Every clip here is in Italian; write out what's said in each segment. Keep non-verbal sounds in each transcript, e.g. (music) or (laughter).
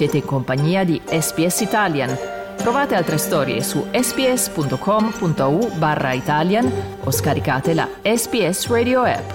Siete in compagnia di SPS Italian. Trovate altre storie su sps.com.au barra Italian o scaricate la SPS Radio app.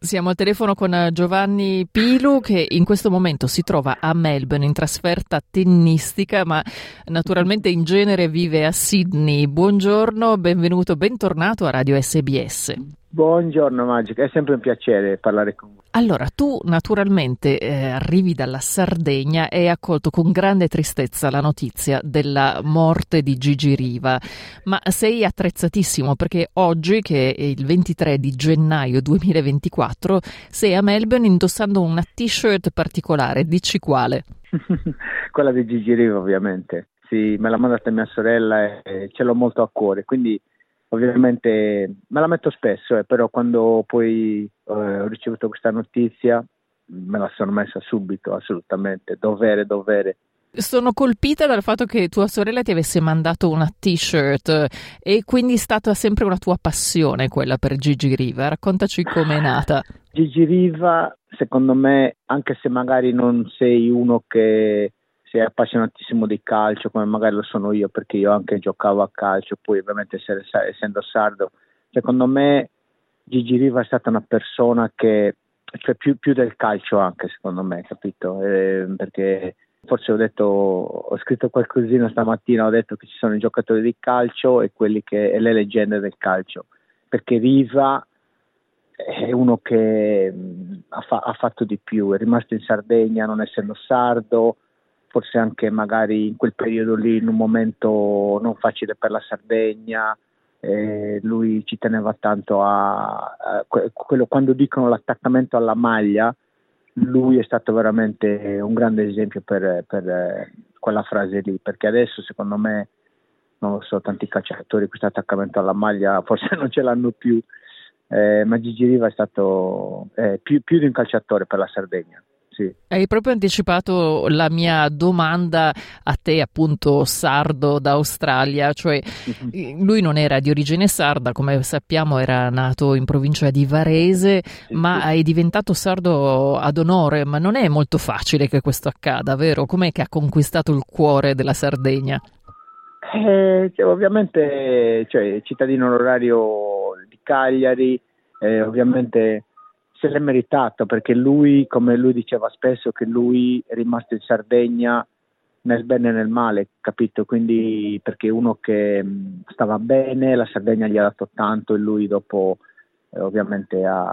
Siamo al telefono con Giovanni Pilu che in questo momento si trova a Melbourne in trasferta tennistica, ma naturalmente in genere vive a Sydney. Buongiorno, benvenuto, bentornato a Radio SBS. Buongiorno Magica, è sempre un piacere parlare con voi. Allora, tu naturalmente eh, arrivi dalla Sardegna e hai accolto con grande tristezza la notizia della morte di Gigi Riva, ma sei attrezzatissimo perché oggi, che è il 23 di gennaio 2024, sei a Melbourne indossando una t-shirt particolare, dici quale? (laughs) Quella di Gigi Riva ovviamente, sì, me l'ha mandata mia sorella e ce l'ho molto a cuore, quindi ovviamente me la metto spesso, eh, però quando poi eh, ho ricevuto questa notizia me la sono messa subito, assolutamente, dovere, dovere. Sono colpita dal fatto che tua sorella ti avesse mandato una t-shirt e quindi è stata sempre una tua passione quella per Gigi Riva. Raccontaci com'è nata. Gigi Riva, secondo me, anche se magari non sei uno che sei appassionatissimo di calcio come magari lo sono io perché io anche giocavo a calcio, poi ovviamente essendo sardo, secondo me Gigi Riva è stata una persona che, cioè più, più del calcio anche secondo me, capito? Eh, perché forse ho detto, ho scritto qualcosina stamattina, ho detto che ci sono i giocatori di calcio e, che, e le leggende del calcio, perché Riva è uno che ha, fa, ha fatto di più, è rimasto in Sardegna non essendo sardo, forse anche magari in quel periodo lì, in un momento non facile per la Sardegna, eh, lui ci teneva tanto a, a quello, quando dicono l'attaccamento alla maglia, lui è stato veramente un grande esempio per, per quella frase lì, perché adesso secondo me, non lo so, tanti calciatori questo attaccamento alla maglia (laughs) forse non ce l'hanno più, eh, ma Gigi Riva è stato eh, più, più di un calciatore per la Sardegna sì. Hai proprio anticipato la mia domanda a te, appunto, sardo d'Australia, cioè (laughs) lui non era di origine sarda, come sappiamo era nato in provincia di Varese, sì, ma sì. è diventato sardo ad onore, ma non è molto facile che questo accada, vero? Com'è che ha conquistato il cuore della Sardegna? Eh, cioè, ovviamente, cioè, cittadino onorario di Cagliari, eh, ovviamente se l'è meritato perché lui, come lui diceva spesso, che lui è rimasto in Sardegna nel bene e nel male, capito? Quindi perché uno che stava bene, la Sardegna gli ha dato tanto e lui dopo eh, ovviamente ha,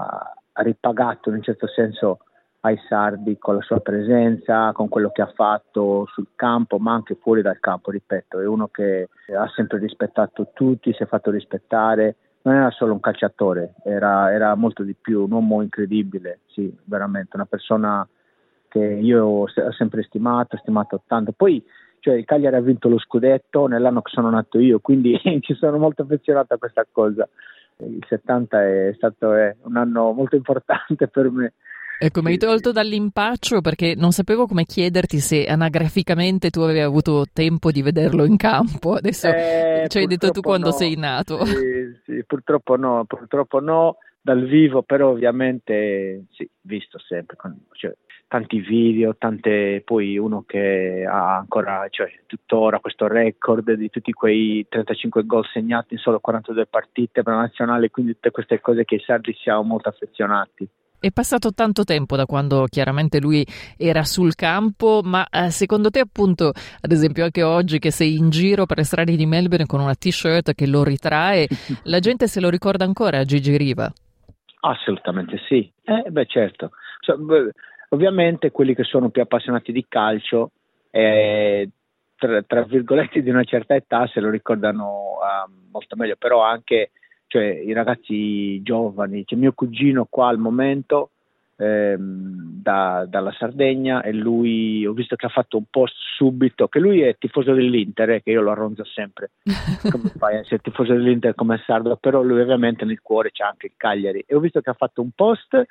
ha, ripagato in un certo senso ai sardi con la sua presenza, con quello che ha fatto sul campo, ma anche fuori dal campo, ripeto, è uno che ha sempre rispettato tutti, si è fatto rispettare non era solo un calciatore, era, era, molto di più, un uomo incredibile, sì, veramente, una persona che io ho sempre stimato, stimato tanto. Poi cioè, il Cagliari ha vinto lo scudetto nell'anno che sono nato io, quindi (laughs) ci sono molto affezionato a questa cosa. Il 70 è stato è un anno molto importante per me Ecco, mi hai tolto dall'impaccio perché non sapevo come chiederti se anagraficamente tu avevi avuto tempo di vederlo in campo. (laughs) Adesso eh, ci hai detto tu quando no. sei nato. Sì, sì, purtroppo no, purtroppo no, dal vivo, però ovviamente sì, visto sempre, con, cioè, tanti video, tante, poi uno che ha ancora, cioè tuttora questo record di tutti quei 35 gol segnati in solo 42 partite per la nazionale, quindi tutte queste cose che i sardi siamo molto affezionati. È passato tanto tempo da quando chiaramente lui era sul campo, ma eh, secondo te appunto, ad esempio anche oggi che sei in giro per le strade di Melbourne con una t-shirt che lo ritrae, (laughs) la gente se lo ricorda ancora a Gigi Riva? Assolutamente sì, eh, beh certo, cioè, beh, ovviamente quelli che sono più appassionati di calcio, eh, tra, tra, virgolette di una certa età se lo ricordano uh, molto meglio, però anche cioè i ragazzi giovani, c'è mio cugino qua al momento ehm, da, dalla Sardegna e lui ho visto che ha fatto un post subito, che lui è tifoso dell'Inter, eh, che io lo arronzo sempre, (laughs) come fai a essere tifoso dell'Inter come sardo, però lui ovviamente nel cuore c'ha anche il Cagliari. E ho visto che ha fatto un post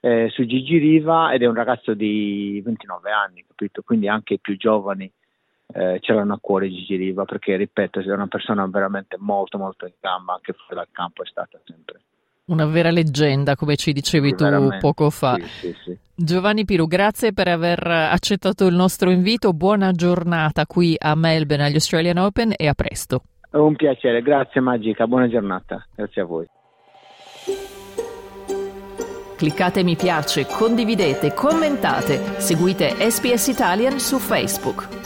eh, su Gigi Riva ed è un ragazzo di 29 anni, capito? Quindi anche i più giovani eh, ce l'hanno a cuore Gigi Riva perché ripeto è una persona veramente molto molto in gamba anche fuori dal campo è stata sempre una vera leggenda come ci dicevi sì, tu poco fa sì, sì, Giovanni Piru, grazie per aver accettato il nostro invito. Buona giornata qui a Melbourne agli Australian Open e a presto. Un piacere, grazie Magica, buona giornata. Grazie a voi. Cliccate mi piace, condividete, commentate, seguite SPS Italian su Facebook.